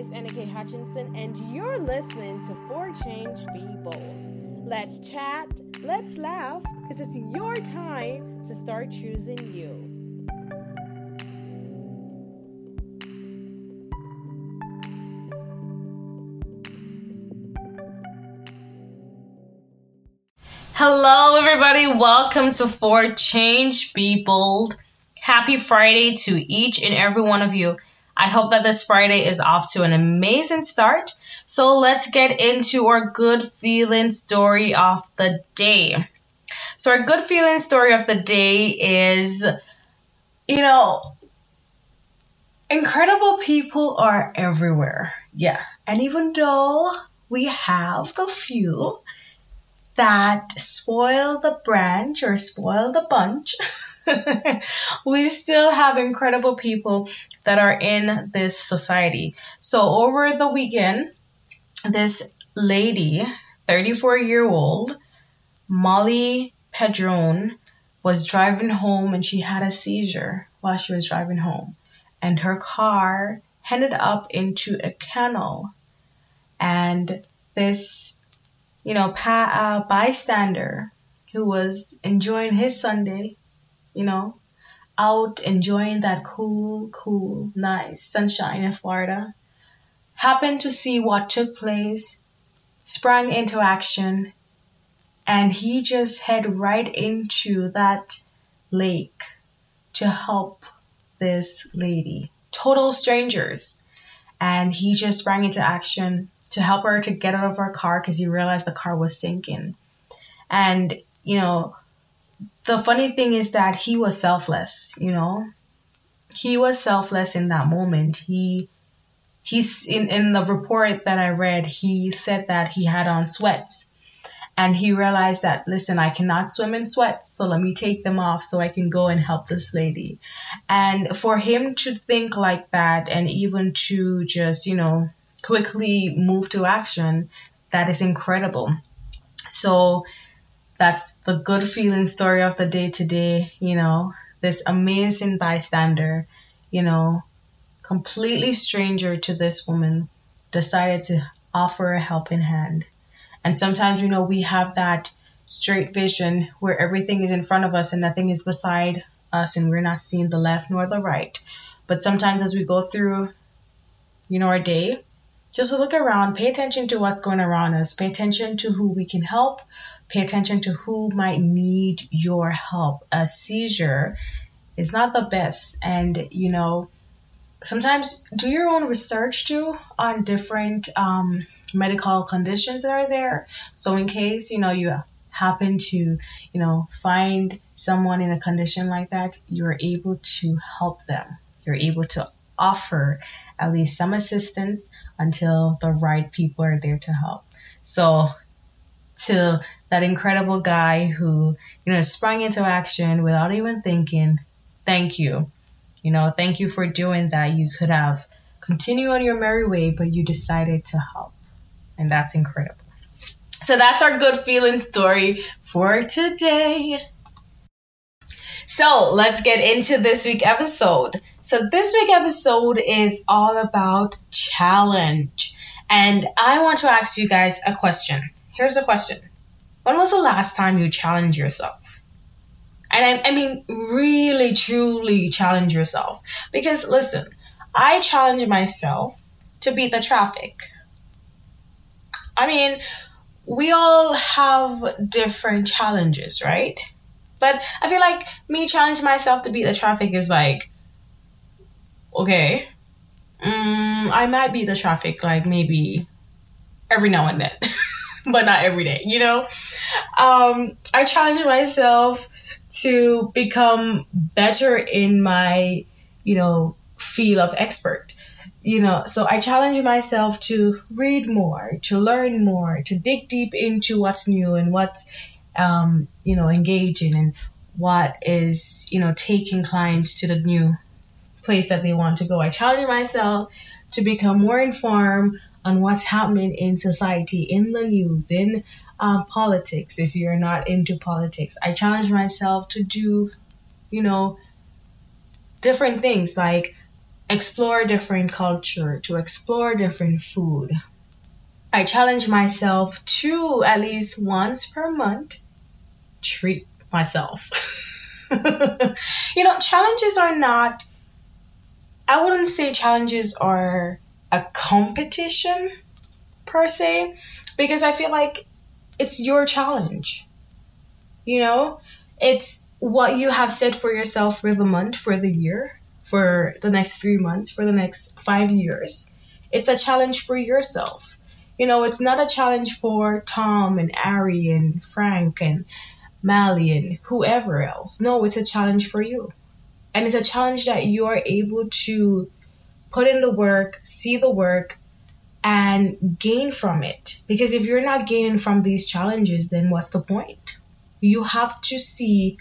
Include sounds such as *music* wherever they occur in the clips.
Is Annika Hutchinson, and you're listening to For Change Be Bold. Let's chat, let's laugh, because it's your time to start choosing you. Hello, everybody. Welcome to For Change Be Bold. Happy Friday to each and every one of you. I hope that this Friday is off to an amazing start. So let's get into our good feeling story of the day. So, our good feeling story of the day is, you know, incredible people are everywhere. Yeah. And even though we have the few, that spoil the branch or spoil the bunch, *laughs* *laughs* we still have incredible people that are in this society. So over the weekend, this lady, 34 year old, Molly Pedrone, was driving home and she had a seizure while she was driving home. And her car ended up into a kennel. And this you know, pa- uh, bystander who was enjoying his Sunday, you know, out enjoying that cool, cool, nice sunshine in Florida, happened to see what took place, sprang into action, and he just head right into that lake to help this lady. Total strangers. And he just sprang into action to help her to get out of her car because he realized the car was sinking. And, you know, the funny thing is that he was selfless, you know. He was selfless in that moment. He he's in, in the report that I read, he said that he had on sweats. And he realized that, listen, I cannot swim in sweats, so let me take them off so I can go and help this lady. And for him to think like that and even to just, you know, quickly move to action, that is incredible. So that's the good feeling story of the day today. You know, this amazing bystander, you know, completely stranger to this woman, decided to offer a helping hand. And sometimes, you know, we have that straight vision where everything is in front of us and nothing is beside us and we're not seeing the left nor the right. But sometimes as we go through, you know, our day, just look around, pay attention to what's going around us, pay attention to who we can help, pay attention to who might need your help. A seizure is not the best, and you know, sometimes do your own research too on different um, medical conditions that are there. So in case you know you happen to you know find someone in a condition like that, you're able to help them. You're able to offer at least some assistance until the right people are there to help. So to that incredible guy who, you know, sprang into action without even thinking, thank you. You know, thank you for doing that. You could have continued on your merry way, but you decided to help. And that's incredible. So that's our good feeling story for today. So let's get into this week episode. So this week episode is all about challenge. And I want to ask you guys a question. Here's a question. When was the last time you challenged yourself? And I, I mean, really, truly challenge yourself. Because listen, I challenge myself to beat the traffic. I mean, we all have different challenges, right? But I feel like me challenging myself to beat the traffic is like, okay, um, I might beat the traffic like maybe every now and then, *laughs* *laughs* but not every day, you know? Um, I challenge myself to become better in my, you know, field of expert. You know, so I challenge myself to read more, to learn more, to dig deep into what's new and what's um, you know, engaging and what is, you know, taking clients to the new place that they want to go. I challenge myself to become more informed on what's happening in society, in the news, in um, politics, if you're not into politics. I challenge myself to do, you know, different things like explore different culture, to explore different food. I challenge myself to at least once per month treat myself. *laughs* you know, challenges are not, I wouldn't say challenges are a competition per se, because I feel like it's your challenge. You know, it's what you have set for yourself for the month, for the year, for the next three months, for the next five years. It's a challenge for yourself. You know, it's not a challenge for Tom and Ari and Frank and Mally and whoever else. No, it's a challenge for you. And it's a challenge that you are able to put in the work, see the work, and gain from it. Because if you're not gaining from these challenges, then what's the point? You have to see,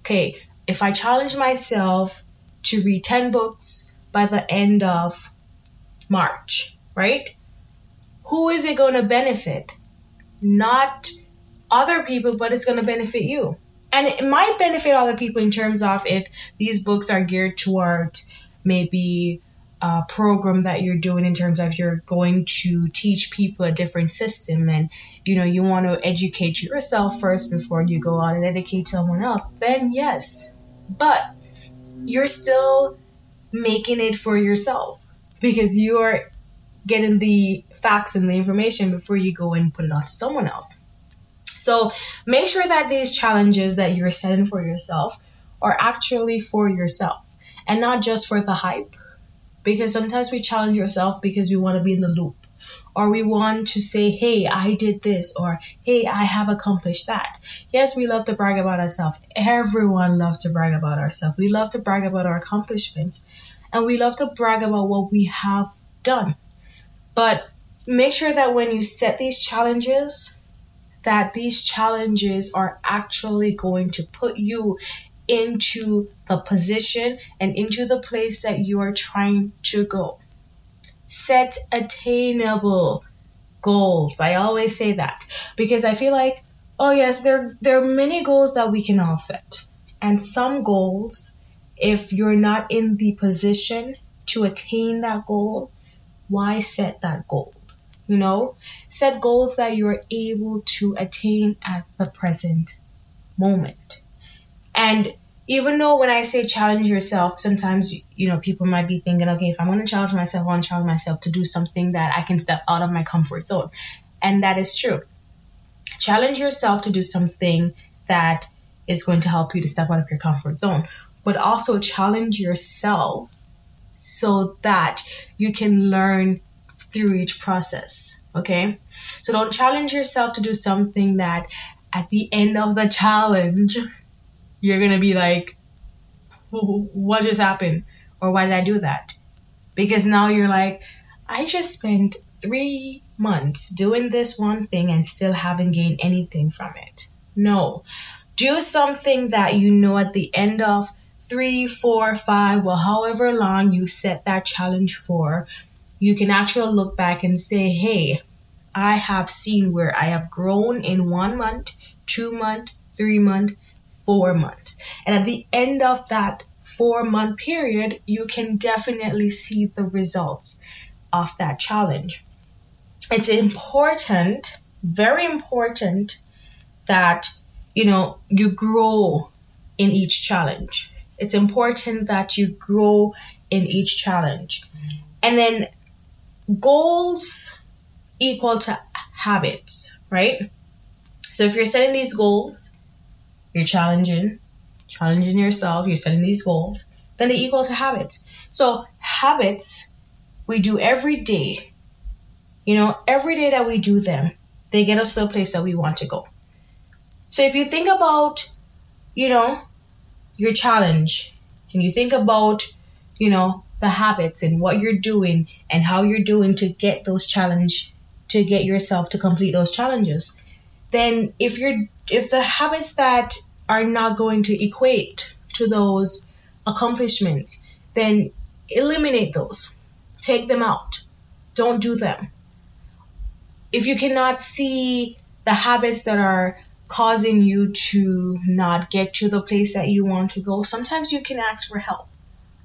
okay, if I challenge myself to read 10 books by the end of March, right? Who is it going to benefit? Not other people, but it's going to benefit you. And it might benefit other people in terms of if these books are geared towards maybe a program that you're doing in terms of you're going to teach people a different system and you know you want to educate yourself first before you go out and educate someone else then yes but you're still making it for yourself because you are getting the facts and the information before you go and put it on to someone else so make sure that these challenges that you're setting for yourself are actually for yourself and not just for the hype. Because sometimes we challenge ourselves because we want to be in the loop or we want to say, hey, I did this, or hey, I have accomplished that. Yes, we love to brag about ourselves. Everyone loves to brag about ourselves. We love to brag about our accomplishments, and we love to brag about what we have done. But make sure that when you set these challenges, that these challenges are actually going to put you into the position and into the place that you are trying to go. Set attainable goals. I always say that because I feel like, oh yes, there there are many goals that we can all set. And some goals, if you're not in the position to attain that goal, why set that goal? You know, set goals that you're able to attain at the present moment. And even though when I say challenge yourself, sometimes, you know, people might be thinking, okay, if I'm going to challenge myself, I want to challenge myself to do something that I can step out of my comfort zone. And that is true. Challenge yourself to do something that is going to help you to step out of your comfort zone, but also challenge yourself so that you can learn through each process. Okay? So don't challenge yourself to do something that at the end of the challenge, you're going to be like, what just happened? Or why did I do that? Because now you're like, I just spent three months doing this one thing and still haven't gained anything from it. No. Do something that you know at the end of three, four, five, well, however long you set that challenge for, you can actually look back and say, hey, I have seen where I have grown in one month, two months, three months, four months. And at the end of that four month period, you can definitely see the results of that challenge. It's important, very important that, you know, you grow in each challenge. It's important that you grow in each challenge. And then goals equal to habits, right? So if you're setting these goals, you're challenging, challenging yourself, you're setting these goals, then they equal to habits. So habits we do every day. You know, every day that we do them, they get us to the place that we want to go. So if you think about, you know, your challenge, and you think about, you know, the habits and what you're doing and how you're doing to get those challenge to get yourself to complete those challenges then if you're if the habits that are not going to equate to those accomplishments then eliminate those. Take them out. Don't do them. If you cannot see the habits that are causing you to not get to the place that you want to go sometimes you can ask for help.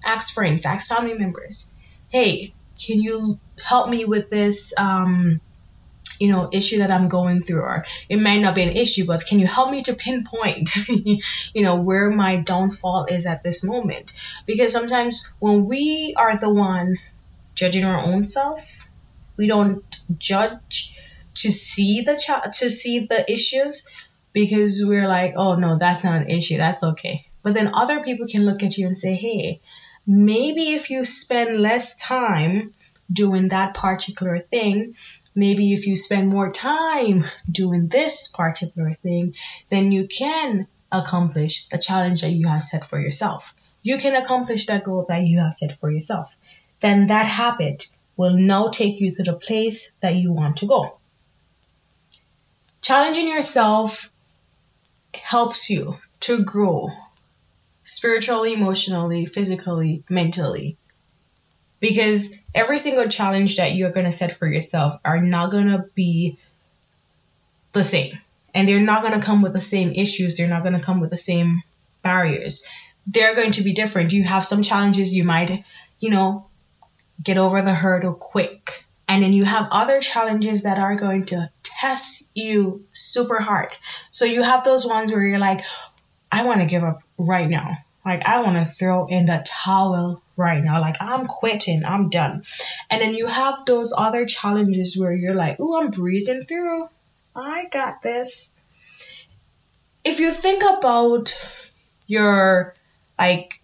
Ask friends, ask family members. Hey, can you help me with this um, you know issue that i'm going through or it might not be an issue but can you help me to pinpoint *laughs* you know where my downfall is at this moment? Because sometimes when we are the one judging our own self we don't judge to see the ch- to see the issues because we're like oh no that's not an issue that's okay. But then other people can look at you and say hey maybe if you spend less time doing that particular thing maybe if you spend more time doing this particular thing, then you can accomplish the challenge that you have set for yourself. You can accomplish that goal that you have set for yourself. Then that habit will now take you to the place that you want to go. Challenging yourself helps you to grow spiritually, emotionally, physically, mentally because every single challenge that you're going to set for yourself are not going to be the same. And they're not going to come with the same issues. They're not going to come with the same barriers. They're going to be different. You have some challenges you might you know get over the hurdle quick. And then you have other challenges that are going to test you super hard. So you have those ones where you're like i want to give up right now. Like i want to throw in the towel right now. Like, I'm quitting, I'm done. And then you have those other challenges where you're like, oh, I'm breezing through. I got this. If you think about your like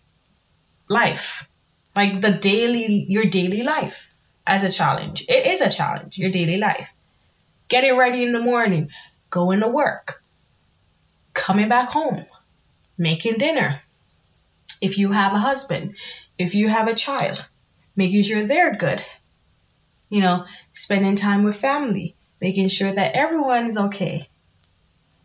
life, like the daily, your daily life as a challenge, it is a challenge, your daily life. Getting ready in the morning, going to work, coming back home, making dinner. If you have a husband, if you have a child, making sure they're good. You know, spending time with family, making sure that everyone's okay.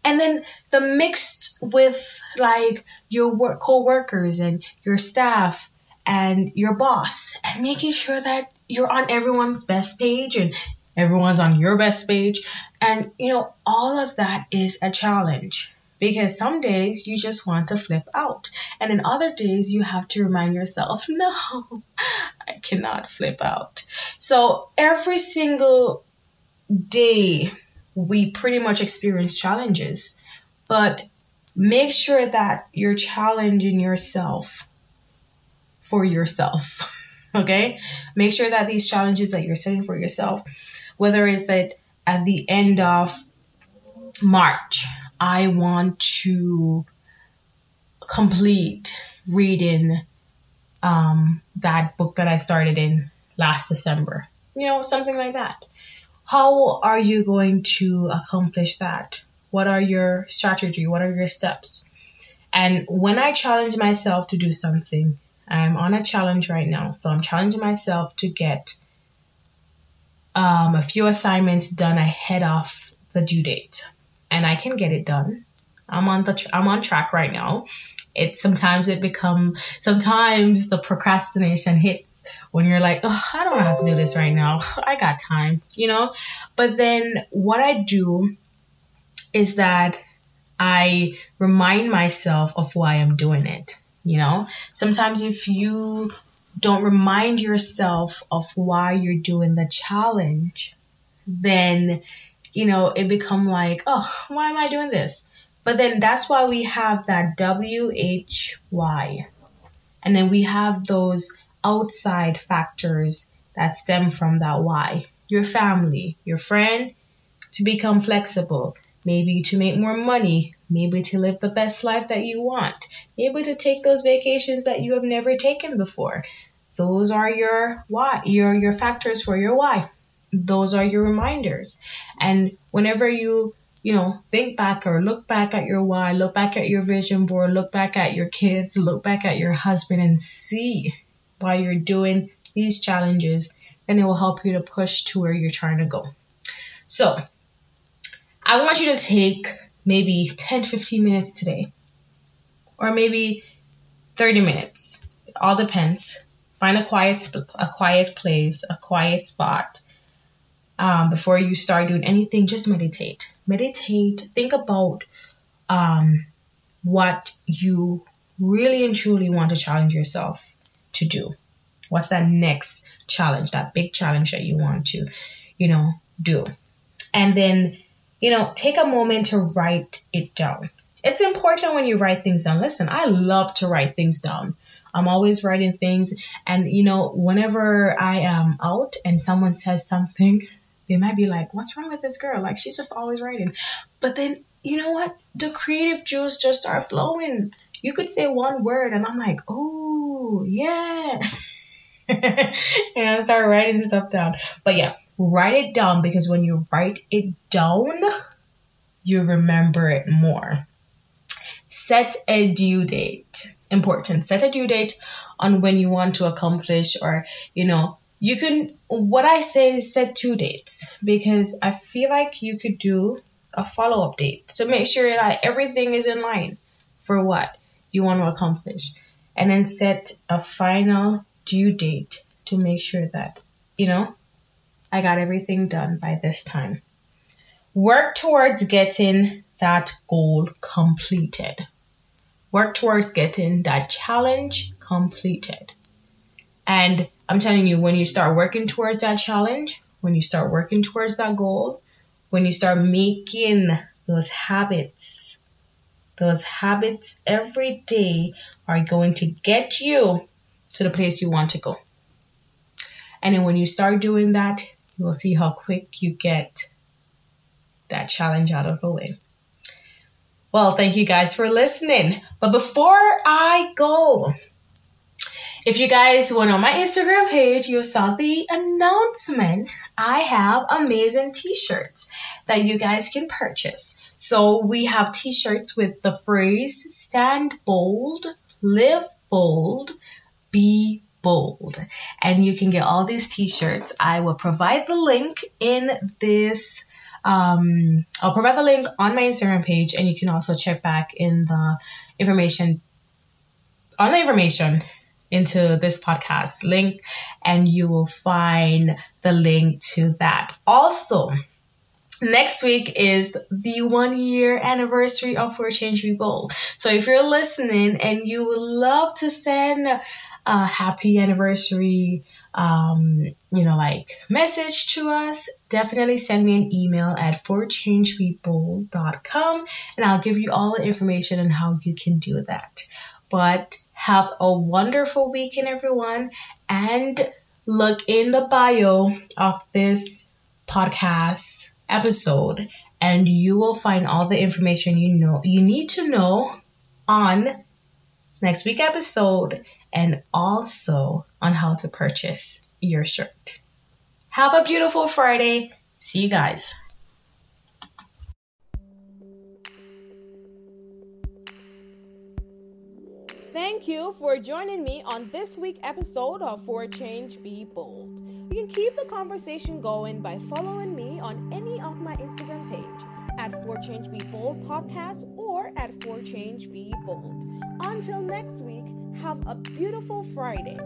And then the mixed with like your work co-workers and your staff and your boss and making sure that you're on everyone's best page and everyone's on your best page. And you know, all of that is a challenge because some days you just want to flip out. And in other days, you have to remind yourself, *laughs* no, I cannot flip out. So every single day, we pretty much experience challenges, but make sure that you're challenging yourself for yourself. *laughs* Okay? Make sure that these challenges that you're setting for yourself, whether it's at, at the end of March, I want to complete reading um, that book that I started in last December. You know, something like that. How are you going to accomplish that? What are your strategy? What are your steps? And when I challenge myself to do something, I'm on a challenge right now. So I'm challenging myself to get um, a few assignments done ahead of the due date and I can get it done. I'm on the tr- I'm on track right now. It sometimes it become sometimes the procrastination hits when you're like, oh, I don't have to do this right now. *sighs* I got time, you know. But then what I do is that I remind myself of why I'm doing it. You know, sometimes if you don't remind yourself of why you're doing the challenge, then you know, it become like, oh, why am I doing this? But then that's why we have that WHY. And then we have those outside factors that stem from that why. Your family, your friend, to become flexible, maybe to make more money, maybe to live the best life that you want, maybe to take those vacations that you have never taken before. Those are your why, your your factors for your why those are your reminders. And whenever you, you know, think back or look back at your why, look back at your vision board, look back at your kids, look back at your husband and see why you're doing these challenges, then it will help you to push to where you're trying to go. So, I want you to take maybe 10 15 minutes today, or maybe 30 minutes. It all depends. Find a quiet, a quiet place, a quiet spot, um, before you start doing anything, just meditate. Meditate. Think about um, what you really and truly want to challenge yourself to do? What's that next challenge, that big challenge that you want to, you know, do? And then, you know, take a moment to write it down. It's important when you write things down. Listen, I love to write things down. I'm always writing things. And, you know, whenever I am out and someone says something, they might be like, what's wrong with this girl? Like, she's just always writing. But then, you know what? The creative juice just start flowing. You could say one word, and I'm like, oh, yeah. *laughs* and I start writing stuff down. But yeah, write it down because when you write it down, you remember it more. Set a due date. Important. Set a due date on when you want to accomplish, or, you know, you can, what I say is set two dates because I feel like you could do a follow up date to make sure that everything is in line for what you want to accomplish. And then set a final due date to make sure that, you know, I got everything done by this time. Work towards getting that goal completed. Work towards getting that challenge completed. And I'm telling you, when you start working towards that challenge, when you start working towards that goal, when you start making those habits, those habits every day are going to get you to the place you want to go. And then when you start doing that, you will see how quick you get that challenge out of the way. Well, thank you guys for listening. But before I go, if you guys went on my Instagram page, you saw the announcement. I have amazing t-shirts that you guys can purchase. So we have t-shirts with the phrase stand bold, live bold, be bold. And you can get all these t-shirts. I will provide the link in this um, I'll provide the link on my Instagram page and you can also check back in the information on the information into this podcast link and you will find the link to that. Also, next week is the one year anniversary of For Change Be Bold. So if you're listening and you would love to send a happy anniversary, um, you know, like message to us, definitely send me an email at forchangebebold.com and I'll give you all the information on how you can do that. But have a wonderful weekend, everyone, and look in the bio of this podcast episode and you will find all the information you know you need to know on next week episode and also on how to purchase your shirt. Have a beautiful Friday. See you guys. You for joining me on this week's episode of For Change Be Bold. You can keep the conversation going by following me on any of my Instagram page at For Change Be Bold podcast or at For Change Be Bold. Until next week, have a beautiful Friday.